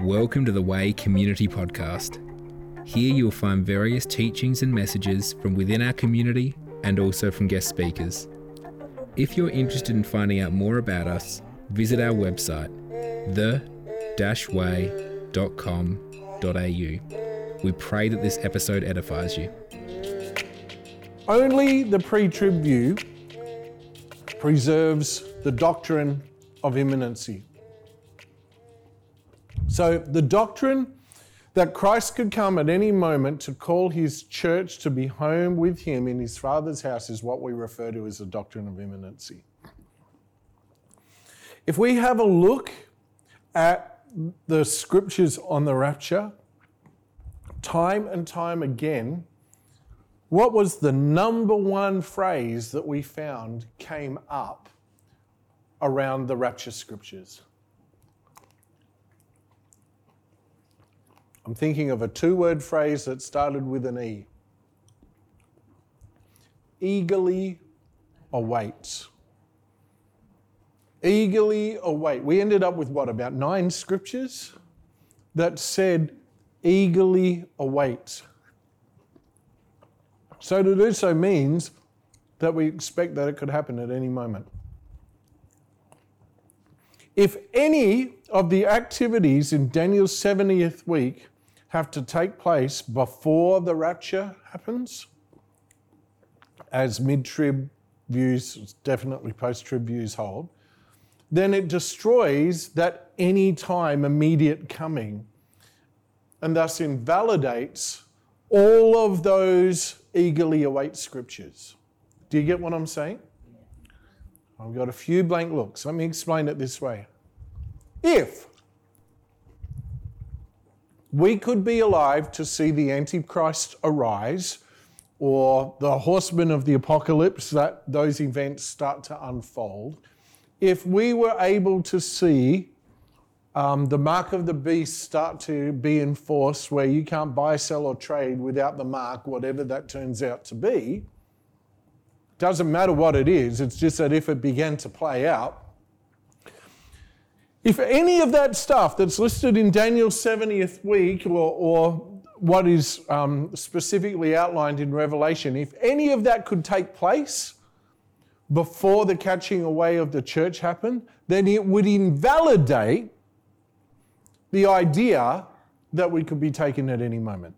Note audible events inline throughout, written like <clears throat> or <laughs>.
Welcome to the Way Community Podcast. Here you'll find various teachings and messages from within our community and also from guest speakers. If you're interested in finding out more about us, visit our website, the-way.com.au. We pray that this episode edifies you. Only the pre trib view preserves the doctrine of imminency. So, the doctrine that Christ could come at any moment to call his church to be home with him in his Father's house is what we refer to as the doctrine of imminency. If we have a look at the scriptures on the rapture, time and time again, what was the number one phrase that we found came up around the rapture scriptures? I'm thinking of a two word phrase that started with an E. Eagerly awaits. Eagerly await. We ended up with what, about nine scriptures that said, eagerly await. So to do so means that we expect that it could happen at any moment. If any of the activities in Daniel's 70th week have to take place before the rapture happens, as mid trib views, definitely post trib views hold, then it destroys that any time immediate coming and thus invalidates all of those eagerly await scriptures. Do you get what I'm saying? I've got a few blank looks. Let me explain it this way. If we could be alive to see the Antichrist arise or the horsemen of the apocalypse, that those events start to unfold, if we were able to see um, the mark of the beast start to be enforced where you can't buy, sell, or trade without the mark, whatever that turns out to be. Doesn't matter what it is, it's just that if it began to play out, if any of that stuff that's listed in Daniel's 70th week or, or what is um, specifically outlined in Revelation, if any of that could take place before the catching away of the church happened, then it would invalidate the idea that we could be taken at any moment.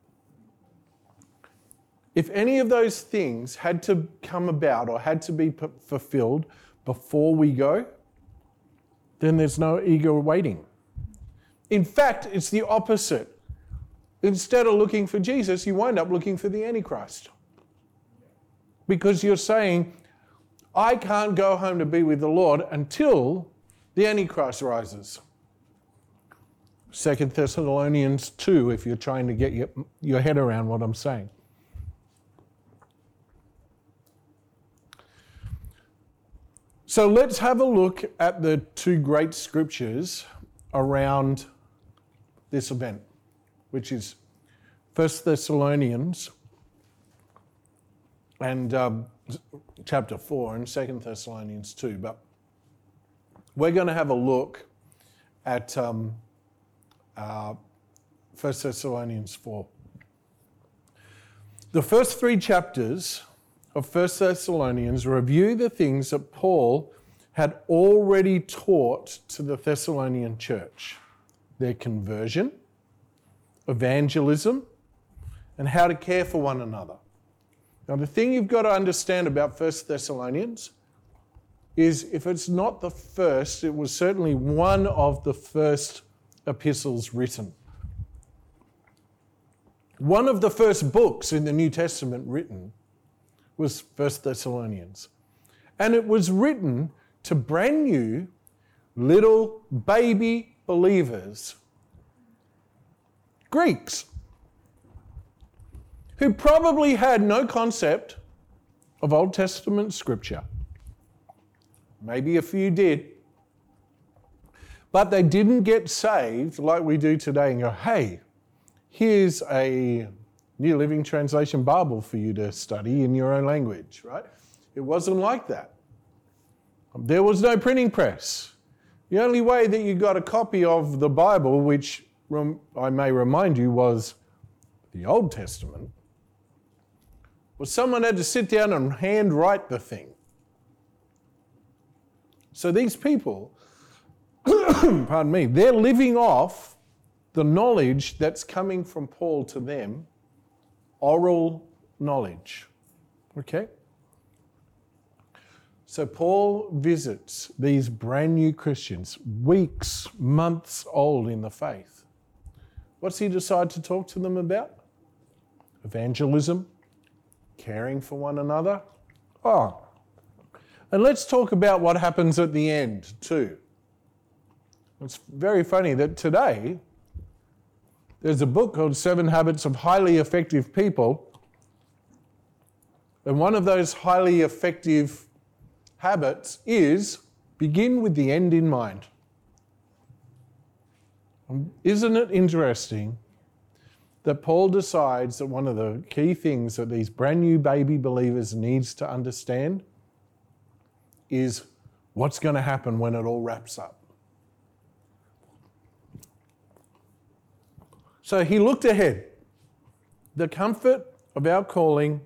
If any of those things had to come about or had to be fulfilled before we go, then there's no eager waiting. In fact, it's the opposite. Instead of looking for Jesus, you wind up looking for the Antichrist. Because you're saying, I can't go home to be with the Lord until the Antichrist rises. Second Thessalonians 2, if you're trying to get your, your head around what I'm saying. So let's have a look at the two great scriptures around this event, which is 1 Thessalonians and um, chapter 4 and 2 Thessalonians 2. But we're going to have a look at um, uh, 1 Thessalonians 4. The first three chapters of 1 Thessalonians review the things that Paul had already taught to the Thessalonian church their conversion, evangelism, and how to care for one another. Now, the thing you've got to understand about 1 Thessalonians is if it's not the first, it was certainly one of the first epistles written. One of the first books in the New Testament written was First Thessalonians. And it was written to brand new little baby believers, Greeks, who probably had no concept of Old Testament scripture. Maybe a few did. But they didn't get saved like we do today and go, hey, here's a New Living Translation Bible for you to study in your own language, right? It wasn't like that. There was no printing press. The only way that you got a copy of the Bible, which I may remind you, was the Old Testament, was someone had to sit down and handwrite the thing. So these people, <coughs> pardon me, they're living off the knowledge that's coming from Paul to them, oral knowledge. Okay? So Paul visits these brand new Christians, weeks, months old in the faith. What's he decide to talk to them about? Evangelism, caring for one another. Oh, and let's talk about what happens at the end, too. It's very funny that today there's a book called Seven Habits of Highly Effective People. And one of those highly effective habits is begin with the end in mind. Um, isn't it interesting that Paul decides that one of the key things that these brand new baby believers needs to understand is what's going to happen when it all wraps up. So he looked ahead. The comfort of our calling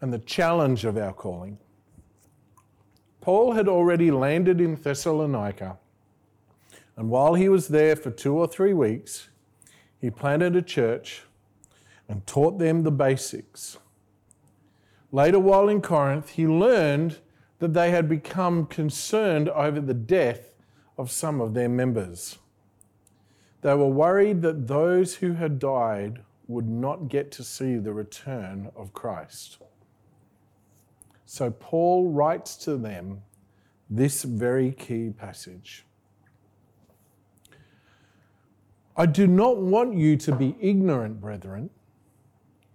and the challenge of our calling. Paul had already landed in Thessalonica, and while he was there for two or three weeks, he planted a church and taught them the basics. Later, while in Corinth, he learned that they had become concerned over the death of some of their members. They were worried that those who had died would not get to see the return of Christ. So Paul writes to them this very key passage. I do not want you to be ignorant, brethren,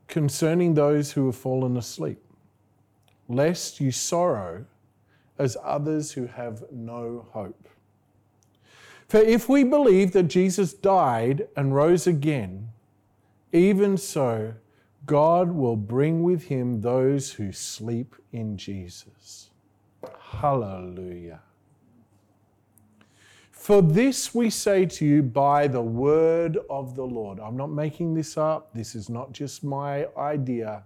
concerning those who have fallen asleep, lest you sorrow as others who have no hope. For if we believe that Jesus died and rose again, even so, God will bring with him those who sleep in Jesus. Hallelujah. For this we say to you by the word of the Lord. I'm not making this up. This is not just my idea.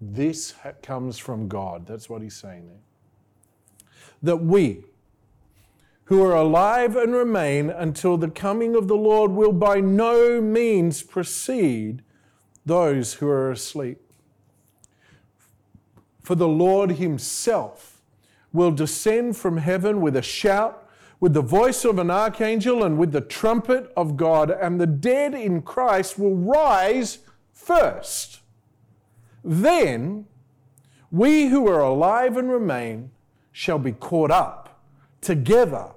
This comes from God. That's what he's saying there. That we, who are alive and remain until the coming of the Lord, will by no means precede those who are asleep. For the Lord Himself will descend from heaven with a shout, with the voice of an archangel, and with the trumpet of God, and the dead in Christ will rise first. Then we who are alive and remain shall be caught up together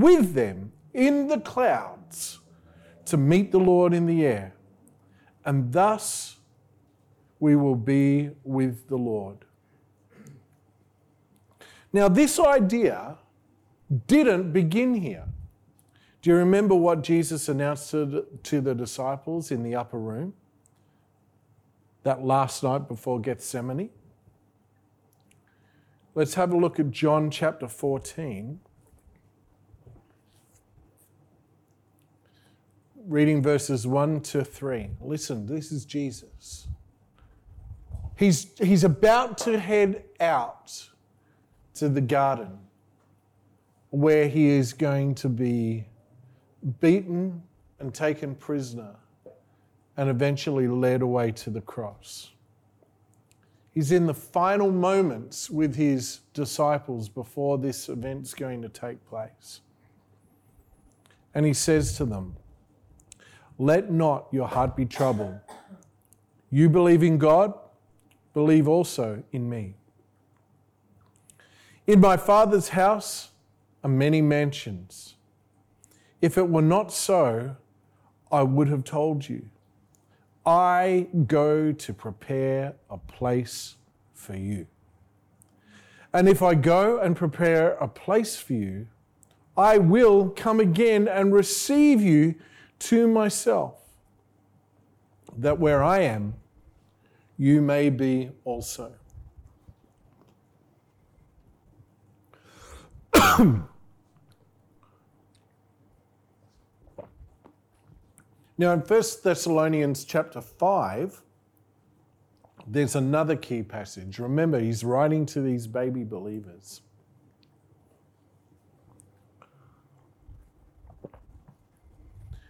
with them in the clouds to meet the Lord in the air and thus we will be with the Lord. Now, this idea didn't begin here. Do you remember what Jesus announced to the disciples in the upper room that last night before Gethsemane? Let's have a look at John chapter 14. Reading verses 1 to 3. Listen, this is Jesus. He's, he's about to head out to the garden where he is going to be beaten and taken prisoner and eventually led away to the cross. He's in the final moments with his disciples before this event's going to take place. And he says to them, let not your heart be troubled. You believe in God, believe also in me. In my Father's house are many mansions. If it were not so, I would have told you. I go to prepare a place for you. And if I go and prepare a place for you, I will come again and receive you to myself, that where I am, you may be also. <coughs> Now, in 1 Thessalonians chapter 5, there's another key passage. Remember, he's writing to these baby believers.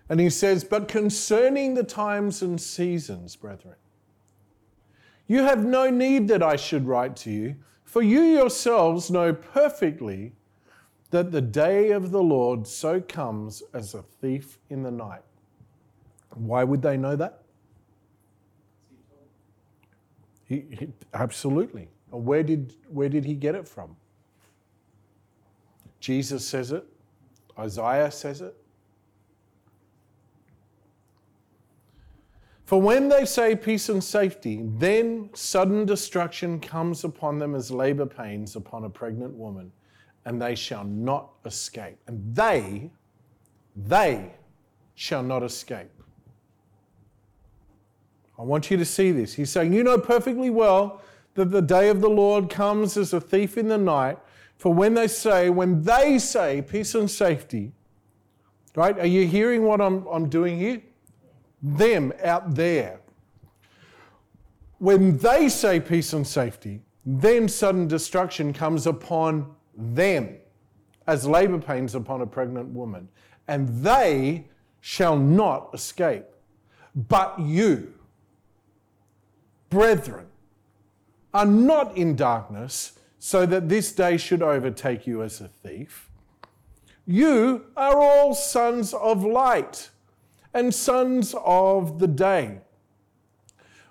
And he says, But concerning the times and seasons, brethren, you have no need that I should write to you, for you yourselves know perfectly that the day of the Lord so comes as a thief in the night. Why would they know that? He, he, absolutely. Where did, where did he get it from? Jesus says it, Isaiah says it. For when they say peace and safety, then sudden destruction comes upon them as labor pains upon a pregnant woman, and they shall not escape. And they, they shall not escape. I want you to see this. He's saying, You know perfectly well that the day of the Lord comes as a thief in the night. For when they say, when they say peace and safety, right? Are you hearing what I'm, I'm doing here? Them out there. When they say peace and safety, then sudden destruction comes upon them as labor pains upon a pregnant woman, and they shall not escape. But you, brethren, are not in darkness, so that this day should overtake you as a thief. You are all sons of light and sons of the day.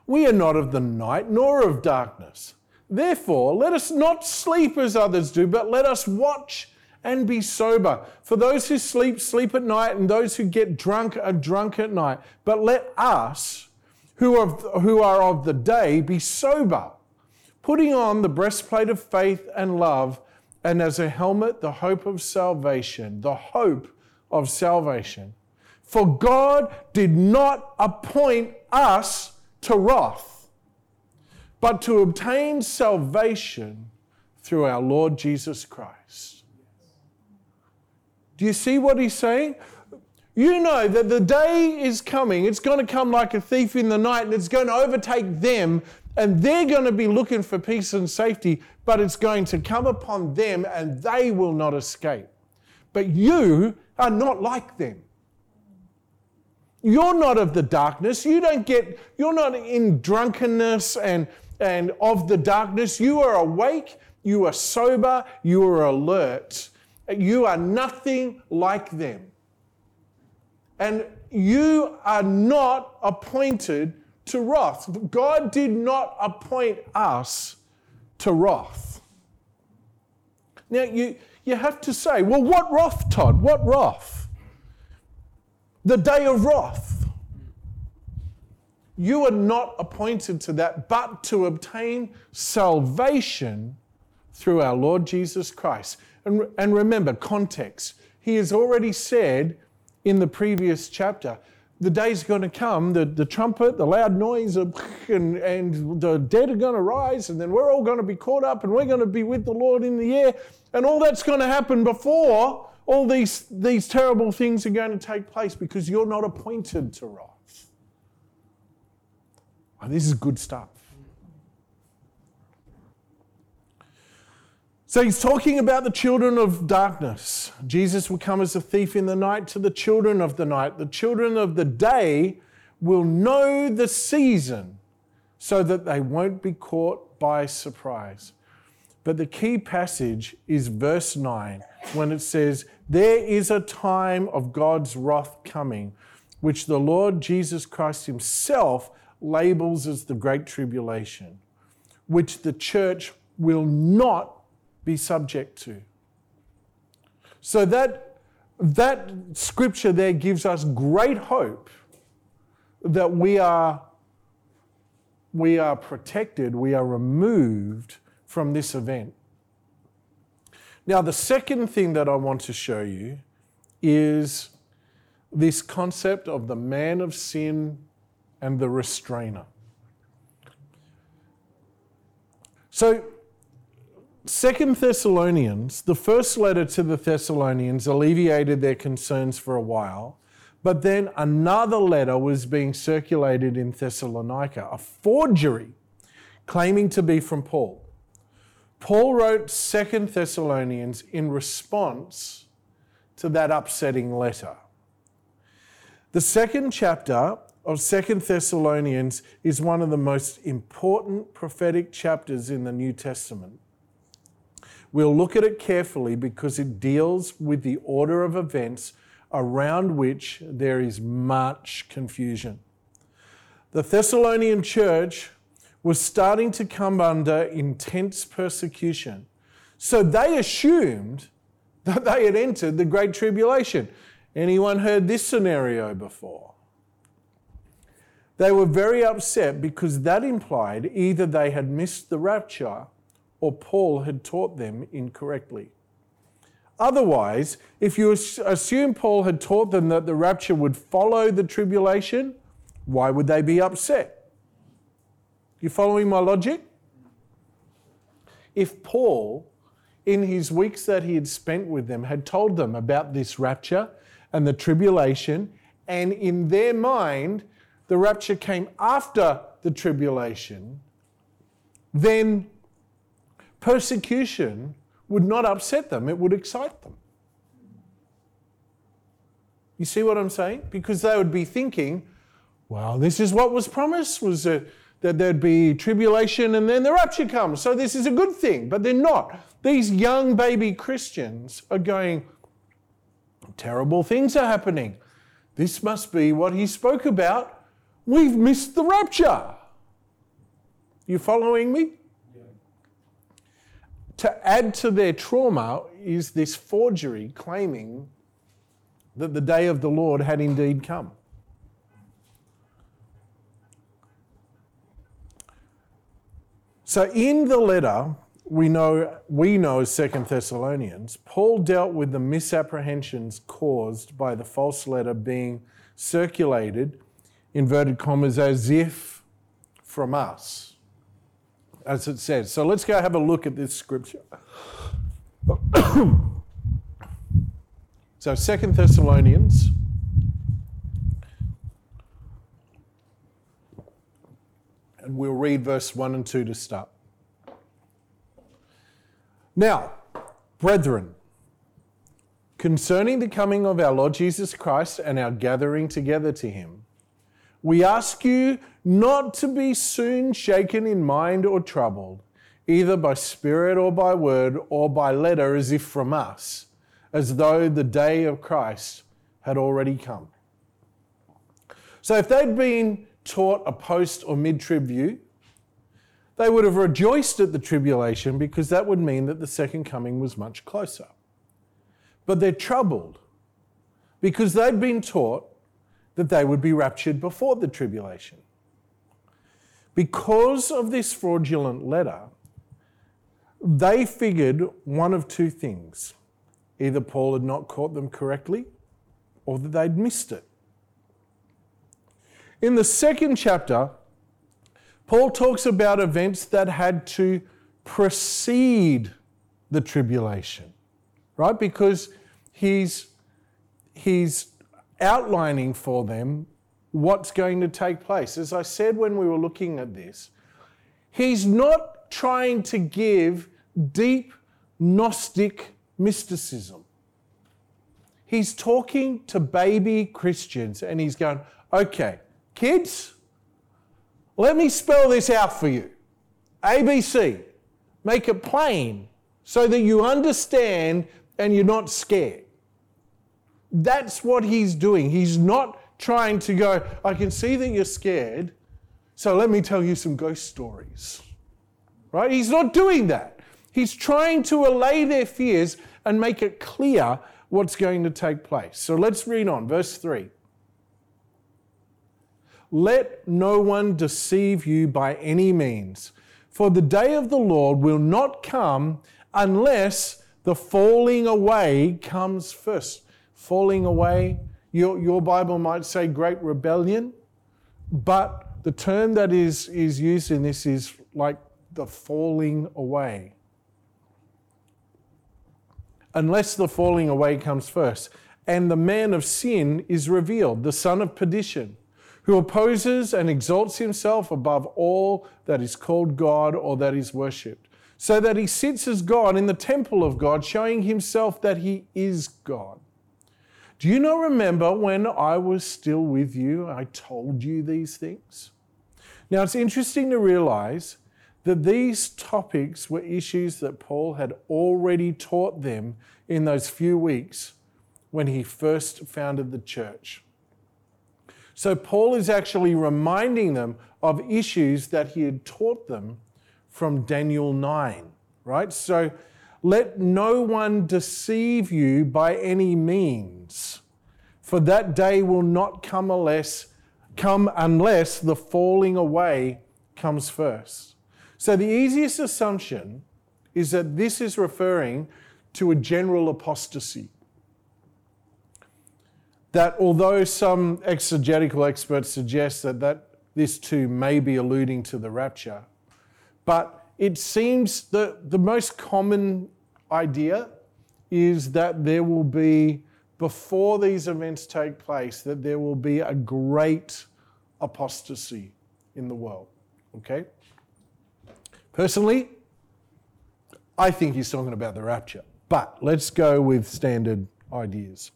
We are not of the night nor of darkness. Therefore, let us not sleep as others do, but let us watch and be sober. For those who sleep, sleep at night, and those who get drunk are drunk at night. But let us, who are, who are of the day be sober, putting on the breastplate of faith and love, and as a helmet, the hope of salvation. The hope of salvation. For God did not appoint us to wrath, but to obtain salvation through our Lord Jesus Christ. Do you see what he's saying? You know that the day is coming, it's going to come like a thief in the night, and it's going to overtake them, and they're going to be looking for peace and safety, but it's going to come upon them, and they will not escape. But you are not like them. You're not of the darkness. You don't get, you're not in drunkenness and, and of the darkness. You are awake, you are sober, you are alert. You are nothing like them. And you are not appointed to wrath. God did not appoint us to wrath. Now, you, you have to say, well, what wrath, Todd? What wrath? The day of wrath. You are not appointed to that, but to obtain salvation through our Lord Jesus Christ. And, and remember, context. He has already said in the previous chapter. The day's going to come, the, the trumpet, the loud noise, of, and, and the dead are going to rise, and then we're all going to be caught up, and we're going to be with the Lord in the air. And all that's going to happen before all these, these terrible things are going to take place because you're not appointed to wrath. This is good stuff. So he's talking about the children of darkness. Jesus will come as a thief in the night to the children of the night. The children of the day will know the season so that they won't be caught by surprise. But the key passage is verse 9 when it says, There is a time of God's wrath coming, which the Lord Jesus Christ Himself labels as the Great Tribulation, which the church will not be subject to. So that, that scripture there gives us great hope that we are, we are protected, we are removed from this event. Now, the second thing that I want to show you is this concept of the man of sin and the restrainer. So, Second Thessalonians, the first letter to the Thessalonians, alleviated their concerns for a while. But then another letter was being circulated in Thessalonica, a forgery claiming to be from Paul. Paul wrote Second Thessalonians in response to that upsetting letter. The second chapter of Second Thessalonians is one of the most important prophetic chapters in the New Testament. We'll look at it carefully because it deals with the order of events around which there is much confusion. The Thessalonian church was starting to come under intense persecution. So they assumed that they had entered the Great Tribulation. Anyone heard this scenario before? They were very upset because that implied either they had missed the rapture or Paul had taught them incorrectly. Otherwise, if you assume Paul had taught them that the rapture would follow the tribulation, why would they be upset? You following my logic? If Paul, in his weeks that he had spent with them, had told them about this rapture and the tribulation, and in their mind, the rapture came after the tribulation, then persecution would not upset them, it would excite them. You see what I'm saying? Because they would be thinking, well, this is what was promised, was that there'd be tribulation and then the rapture comes. So this is a good thing, but they're not. These young baby Christians are going, terrible things are happening. This must be what he spoke about We've missed the rapture. You following me? Yeah. To add to their trauma is this forgery claiming that the day of the Lord had indeed come. So in the letter, we know we know Second Thessalonians, Paul dealt with the misapprehensions caused by the false letter being circulated inverted commas, as if from us, as it says. So let's go have a look at this scripture. <coughs> so, Second Thessalonians. We'll read verse 1 and 2 to start. Now, brethren, concerning the coming of our Lord Jesus Christ and our gathering together to him, we ask you not to be soon shaken in mind or troubled, either by spirit or by word or by letter, as if from us, as though the day of Christ had already come. So, if they'd been taught a post or mid trib view, they would have rejoiced at the tribulation because that would mean that the second coming was much closer. But they're troubled because they'd been taught that they would be raptured before the tribulation. Because of this fraudulent letter, they figured one of two things either Paul had not caught them correctly or that they'd missed it. In the second chapter, Paul talks about events that had to precede the tribulation, right? Because he's, he's outlining for them what's going to take place. As I said when we were looking at this, he's not trying to give deep Gnostic mysticism. He's talking to baby Christians and he's going, okay, kids, let me spell this out for you. ABC. Make it plain so that you understand and you're not scared. That's what he's doing. He's not trying to go, I can see that you're scared, so let me tell you some ghost stories. Right? He's not doing that. He's trying to allay their fears and make it clear what's going to take place. So let's read on, verse 3. Let no one deceive you by any means, for the day of the Lord will not come unless the falling away comes first falling away. Your, your Bible might say great rebellion, but the term that is, is used in this is like the falling away. Unless the falling away comes first. and the man of sin is revealed, the son of perdition, who opposes and exalts himself above all that is called God or that is worshipped, so that he sits as God in the temple of God, showing himself that he is God. Do you not remember when I was still with you, I told you these things? Now it's interesting to realize that these topics were issues that Paul had already taught them in those few weeks when he first founded the church. So Paul is actually reminding them of issues that he had taught them from Daniel 9, right? So let no one deceive you by any means, for that day will not come unless, come unless the falling away comes first. So the easiest assumption is that this is referring to a general apostasy. That although some exegetical experts suggest that, that this too may be alluding to the rapture, but it seems that the most common idea is that there will be, before these events take place, that there will be a great apostasy in the world. Okay? Personally, I think he's talking about the rapture. But let's go with standard ideas.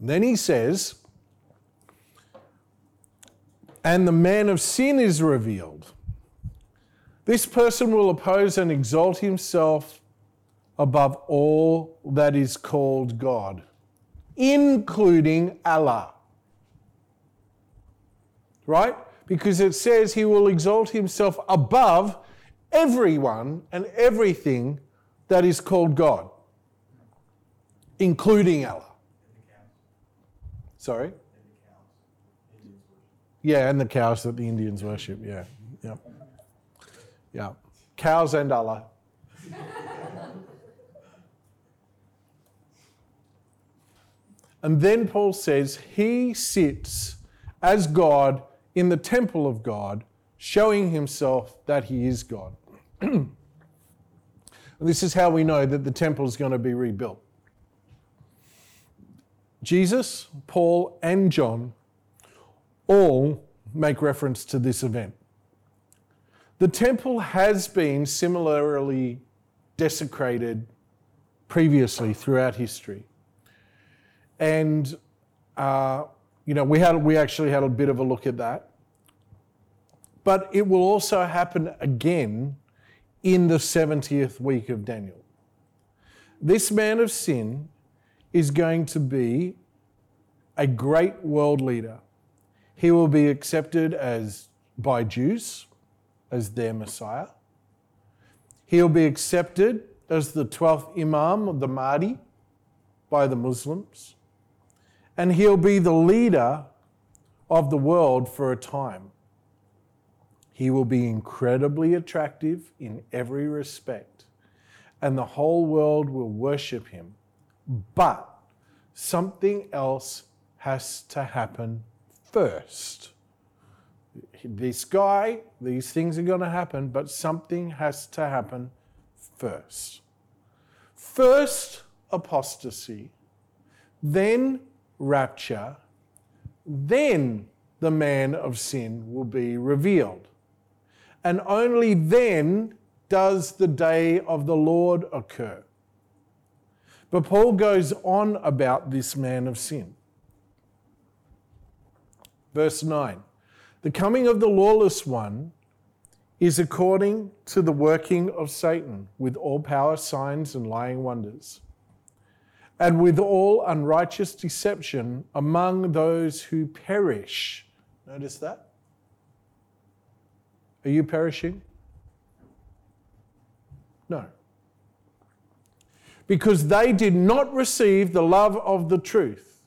Then he says, and the man of sin is revealed. This person will oppose and exalt himself above all that is called God, including Allah. Right? Because it says he will exalt himself above everyone and everything that is called God, including Allah. Sorry? Yeah, and the cows that the Indians worship. Yeah, yeah, yeah. Cows and Allah. <laughs> and then Paul says, He sits as God in the temple of God, showing himself that he is God. <clears throat> And this is how we know that the temple is going to be rebuilt. Jesus, Paul, and John all make reference to this event. The temple has been similarly desecrated previously throughout history. And, uh, you know, we, had, we actually had a bit of a look at that. But it will also happen again in the 70th week of Daniel. This man of sin is going to be a great world leader he will be accepted as by Jews as their Messiah. He'll be accepted as the 12th Imam of the Mahdi by the Muslims. And he'll be the leader of the world for a time. He will be incredibly attractive in every respect, and the whole world will worship him. But something else has to happen first. This guy, these things are going to happen, but something has to happen first. First, apostasy, then rapture, then the man of sin will be revealed. And only then does the day of the Lord occur. But Paul goes on about this man of sin. Verse 9 The coming of the lawless one is according to the working of Satan with all power, signs, and lying wonders, and with all unrighteous deception among those who perish. Notice that? Are you perishing? No. Because they did not receive the love of the truth.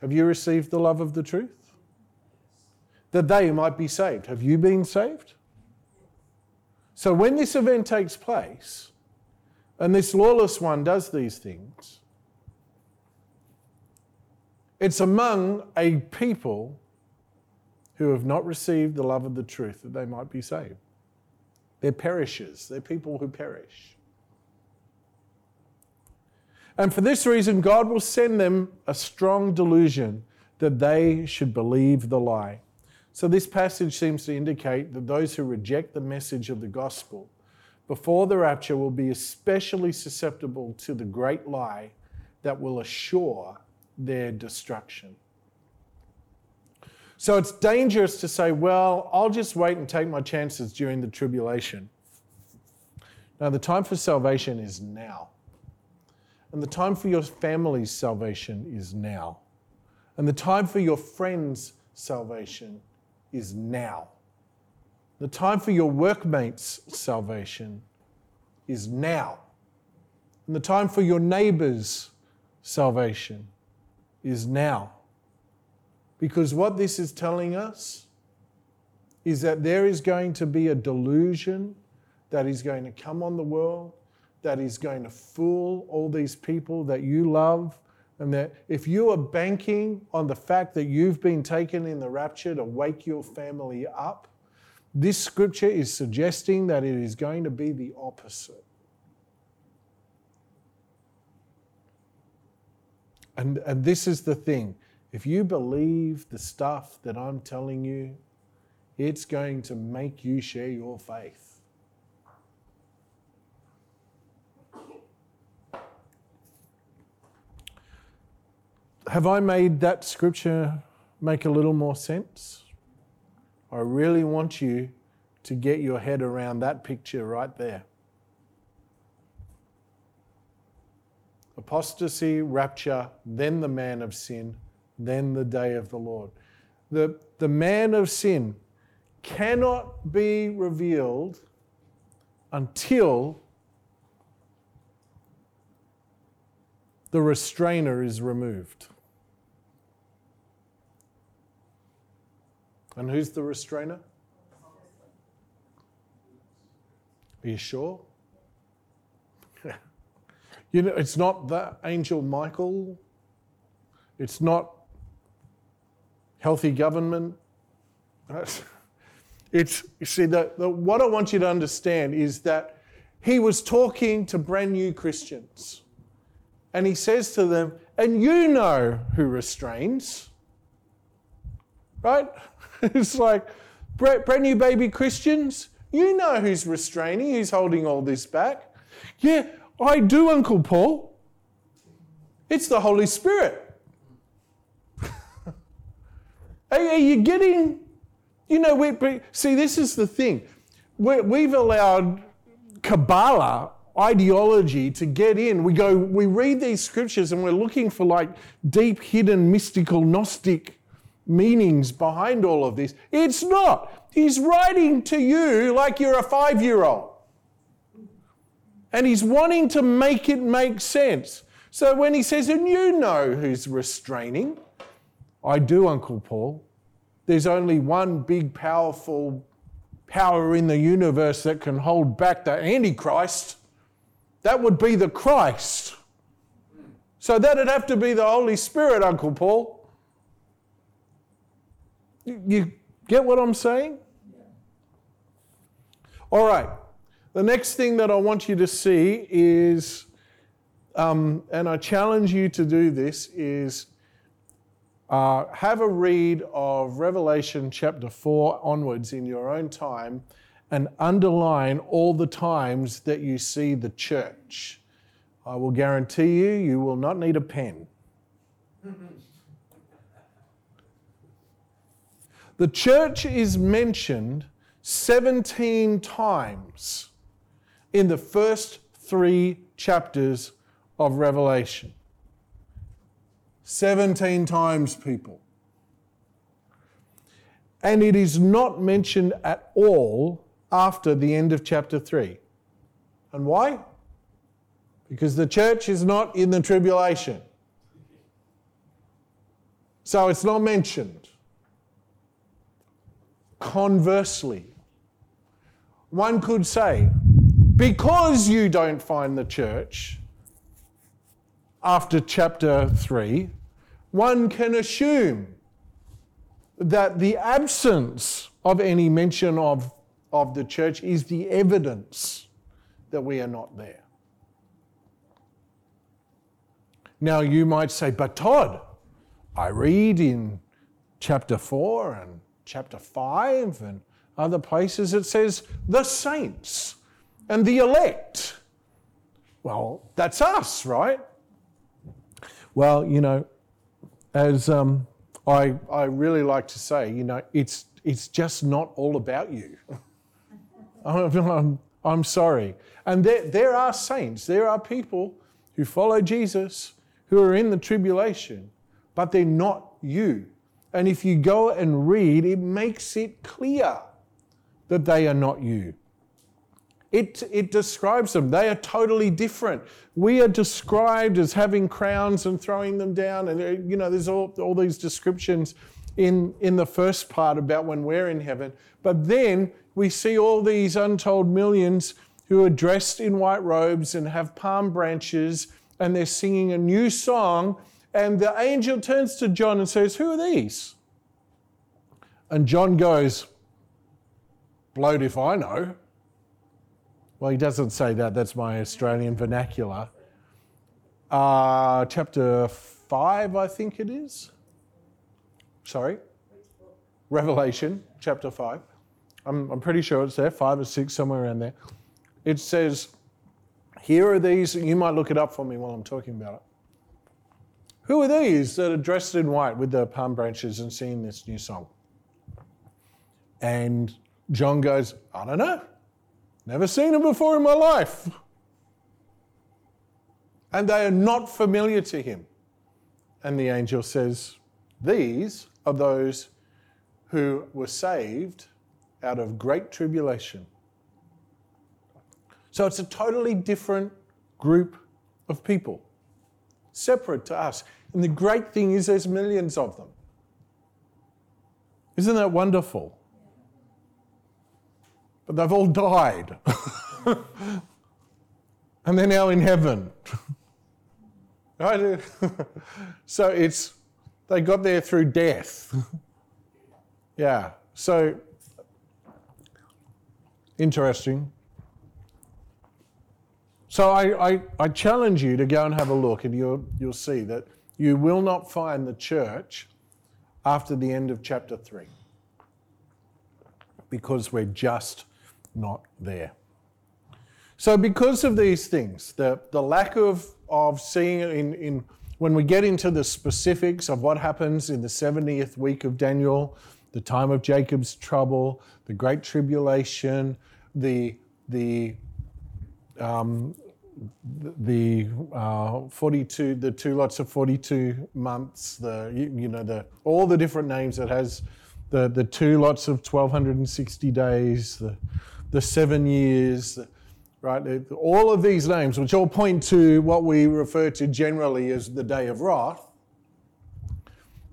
Have you received the love of the truth? that they might be saved. Have you been saved? So when this event takes place, and this lawless one does these things, it's among a people who have not received the love of the truth that they might be saved. They're perishers, they're people who perish. And for this reason, God will send them a strong delusion that they should believe the lie. So, this passage seems to indicate that those who reject the message of the gospel before the rapture will be especially susceptible to the great lie that will assure their destruction. So, it's dangerous to say, well, I'll just wait and take my chances during the tribulation. Now, the time for salvation is now. And the time for your family's salvation is now. And the time for your friends' salvation is now. The time for your workmates' salvation is now. And the time for your neighbor's salvation is now. Because what this is telling us is that there is going to be a delusion that is going to come on the world that is going to fool all these people that you love. And that if you are banking on the fact that you've been taken in the rapture to wake your family up, this scripture is suggesting that it is going to be the opposite. And, and this is the thing if you believe the stuff that I'm telling you, it's going to make you share your faith. Have I made that scripture make a little more sense? I really want you to get your head around that picture right there. Apostasy, rapture, then the man of sin, then the day of the Lord. The, the man of sin cannot be revealed until the restrainer is removed. And who's the restrainer? Are you sure? <laughs> you know, it's not the angel Michael. It's not healthy government. <laughs> It's, you see, the, the, what I want you to understand is that he was talking to brand new Christians. And he says to them, and you know who restrains, right? <laughs> it's like, brand new baby Christians, you know who's restraining, who's holding all this back. Yeah, I do, Uncle Paul. It's the Holy Spirit. <laughs> Are you getting, you know, we, see, this is the thing. we have allowed Kabbalah ideology to get in. We go, we read these scriptures and we're looking for like deep, hidden, mystical, Gnostic meanings behind all of this. It's not. He's writing to you like you're a five year old. And he's wanting to make it make sense. So when he says, and you know who's restraining, I do, Uncle Paul. There's only one big, powerful power in the universe that can hold back the Antichrist. That would be the Christ. So that'd have to be the Holy Spirit, Uncle Paul. You get what I'm saying? All right. The next thing that I want you to see is, um, and I challenge you to do this, is uh, have a read of Revelation chapter 4 onwards in your own time and underline all the times that you see the church. I will guarantee you, you will not need a pen. <laughs> The church is mentioned 17 times in the first three chapters of Revelation. 17 times, people. And it is not mentioned at all after the end of chapter 3. And why? Because the church is not in the tribulation. So it's not mentioned. Conversely, one could say, because you don't find the church after chapter 3, one can assume that the absence of any mention of, of the church is the evidence that we are not there. Now you might say, but Todd, I read in chapter 4 and chapter 5 and other places it says the saints and the elect. Well, that's us, right? Well, you know, as um, I, I really like to say, you know, it's, it's just not all about you. <laughs> I'm, I'm sorry. And there, there are saints, there are people who follow Jesus who are in the tribulation, but they're not you. And if you go and read, it makes it clear that they are not you. It, it describes them. They are totally different. We are described as having crowns and throwing them down. And, uh, you know, there's all, all these descriptions in, in the first part about when we're in heaven. But then we see all these untold millions who are dressed in white robes and have palm branches and they're singing a new song. And the angel turns to John and says, Who are these? And John goes, Blowed if I know. Well, he doesn't say that, that's my Australian vernacular. Uh, chapter 5, I think it is. Sorry? Revelation, chapter 5. I'm, I'm pretty sure it's there, 5 or 6, somewhere around there. It says, Here are these, you might look it up for me while I'm talking about it. Who are these that are dressed in white with their palm branches and singing this new song? And John goes, I don't know. Never seen them before in my life. And they are not familiar to him. And the angel says, These are those who were saved out of great tribulation. So it's a totally different group of people, separate to us. And the great thing is, there's millions of them. Isn't that wonderful? But they've all died. <laughs> and they're now in heaven. <laughs> right? <laughs> so it's, they got there through death. yeah. So, interesting. So I, I, I, challenge you to go and have a look, and you'll, you'll see that you will not find the church after the end of chapter 3 because we're just not there. So, because of these things, the, the lack of, of seeing in, in when we get into the specifics of what happens in the 70th week of Daniel, the time of Jacob's trouble, the great tribulation, the, the, um, the uh, 42, the two lots of 42 months, the, you, you know, the, all the different names it has, the, the two lots of 1260 days, the, the seven years, right? All of these names, which all point to what we refer to generally as the day of wrath,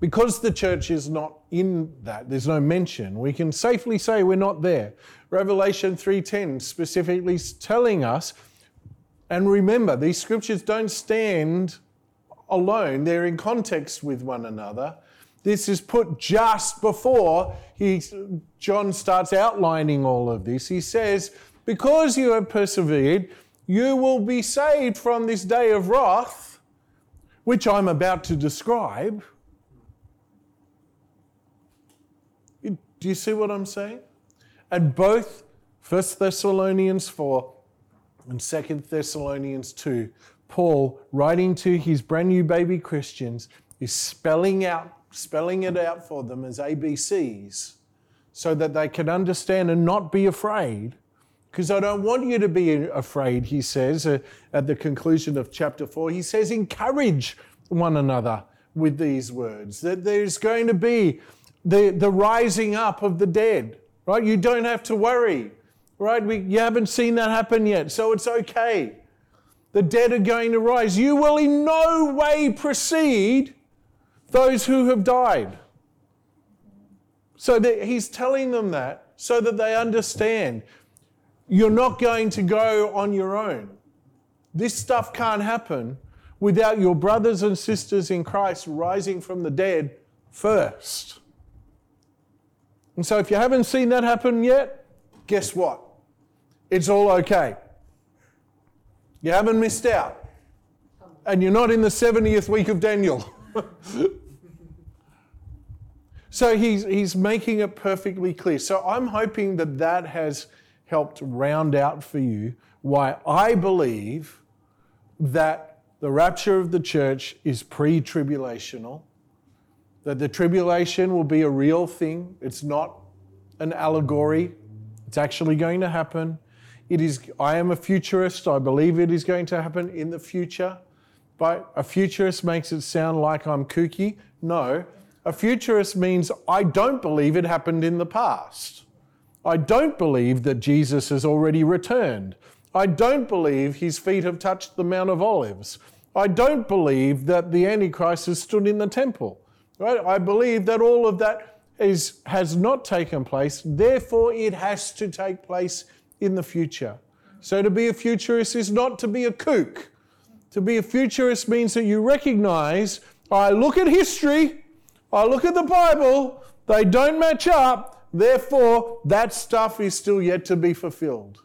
because the church is not in that, there's no mention, we can safely say we're not there. Revelation 3:10 specifically telling us, and remember, these scriptures don't stand alone, they're in context with one another. This is put just before he, John starts outlining all of this. He says, Because you have persevered, you will be saved from this day of wrath, which I'm about to describe. Do you see what I'm saying? And both 1 Thessalonians 4 and 2 Thessalonians 2, Paul, writing to his brand new baby Christians, is spelling out spelling it out for them as ABCs so that they can understand and not be afraid. Because I don't want you to be afraid, he says uh, at the conclusion of chapter 4. He says, encourage one another with these words, that there's going to be the, the rising up of the dead, right? You don't have to worry, right? We, you haven't seen that happen yet, so it's okay. The dead are going to rise. You will in no way precede those who have died. So that he's telling them that so that they understand you're not going to go on your own. This stuff can't happen without your brothers and sisters in Christ rising from the dead first. And so, if you haven't seen that happen yet, guess what? It's all okay. You haven't missed out. and you're not in the 70th week of Daniel. <laughs> so he's, he's making it perfectly clear. So I'm hoping that that has helped round out for you why I believe that the rapture of the church is pre tribulational, that the tribulation will be a real thing. It's not an allegory, it's actually going to happen. It is, I am a futurist. I believe it is going to happen in the future. But a futurist makes it sound like I'm kooky. No, a futurist means I don't believe it happened in the past. I don't believe that Jesus has already returned. I don't believe his feet have touched the Mount of Olives. I don't believe that the Antichrist has stood in the temple. Right? I believe that all of that is, has not taken place, therefore, it has to take place in the future. So, to be a futurist is not to be a kook. To be a futurist means that you recognize I look at history, I look at the Bible, they don't match up, therefore, that stuff is still yet to be fulfilled.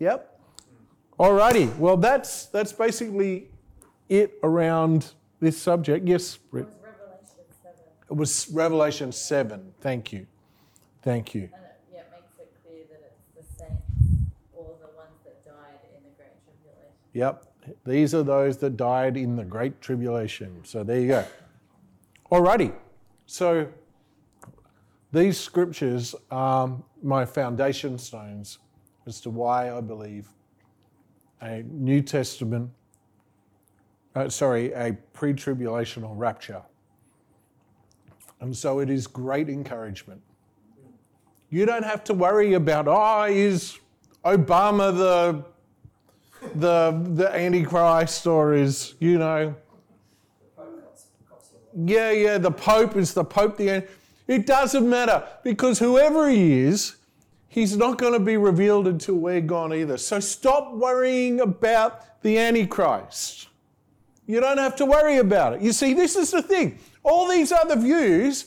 Yep. Alrighty, well, that's, that's basically it around this subject. Yes, Britt. It was Revelation 7. Thank you. Thank you. And it, yeah, it makes it clear that it's the saints or the ones that died in the Great Tribulation. Yep. These are those that died in the Great Tribulation. So there you go. Alrighty. So these scriptures are my foundation stones as to why I believe a New Testament, uh, sorry, a pre tribulational rapture. And so it is great encouragement. You don't have to worry about, oh, is Obama the, the, the Antichrist or is, you know, yeah, yeah, the Pope is the Pope the It doesn't matter because whoever he is, he's not going to be revealed until we're gone either. So stop worrying about the Antichrist. You don't have to worry about it. You see, this is the thing. All these other views,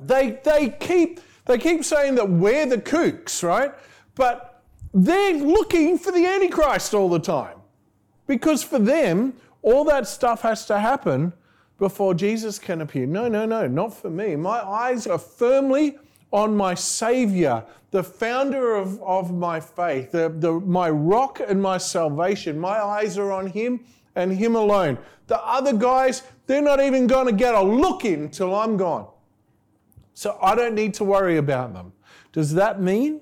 they, they, keep, they keep saying that we're the kooks, right? But they're looking for the Antichrist all the time. Because for them, all that stuff has to happen before Jesus can appear. No, no, no, not for me. My eyes are firmly on my Savior, the founder of, of my faith, the, the, my rock and my salvation. My eyes are on Him and Him alone. The other guys, they're not even going to get a look in till I'm gone. So I don't need to worry about them. Does that mean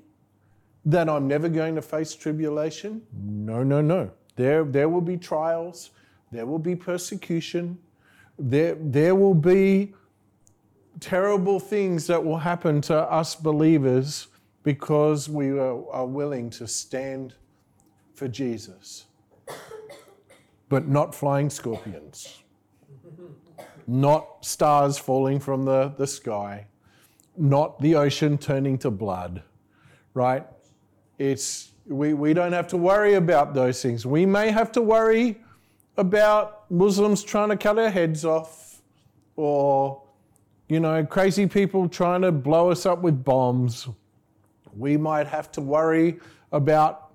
that I'm never going to face tribulation? No, no, no. There, there will be trials, there will be persecution, there, there will be terrible things that will happen to us believers because we are, willing to stand for Jesus. But not flying scorpions, not stars falling from the, the sky, not the ocean turning to blood, right? It's, we, we don't have to worry about those things. We may have to worry about Muslims trying to cut our heads off or you know, crazy people trying to blow us up with bombs. We might have to worry about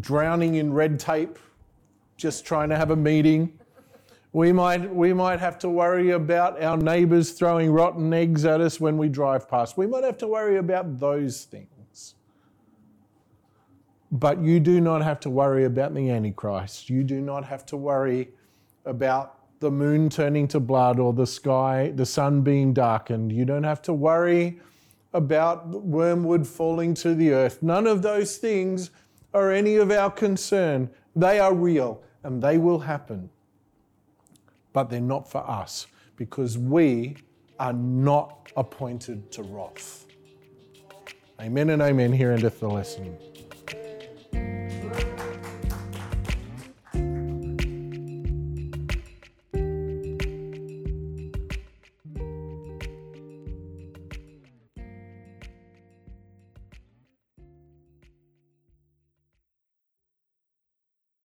drowning in red tape, just trying to have a meeting. We might, we might have to worry about our neighbours throwing rotten eggs at us when we drive past. We might have to worry about those things. But you do not have to worry about the Antichrist. You do not have to worry about the moon turning to blood or the sky, the sun being darkened. You don't have to worry about wormwood falling to the earth. None of those things are any of our concern. They are real and they will happen. But they're not for us because we are not appointed to wrath. Amen and amen. Here endeth the lesson.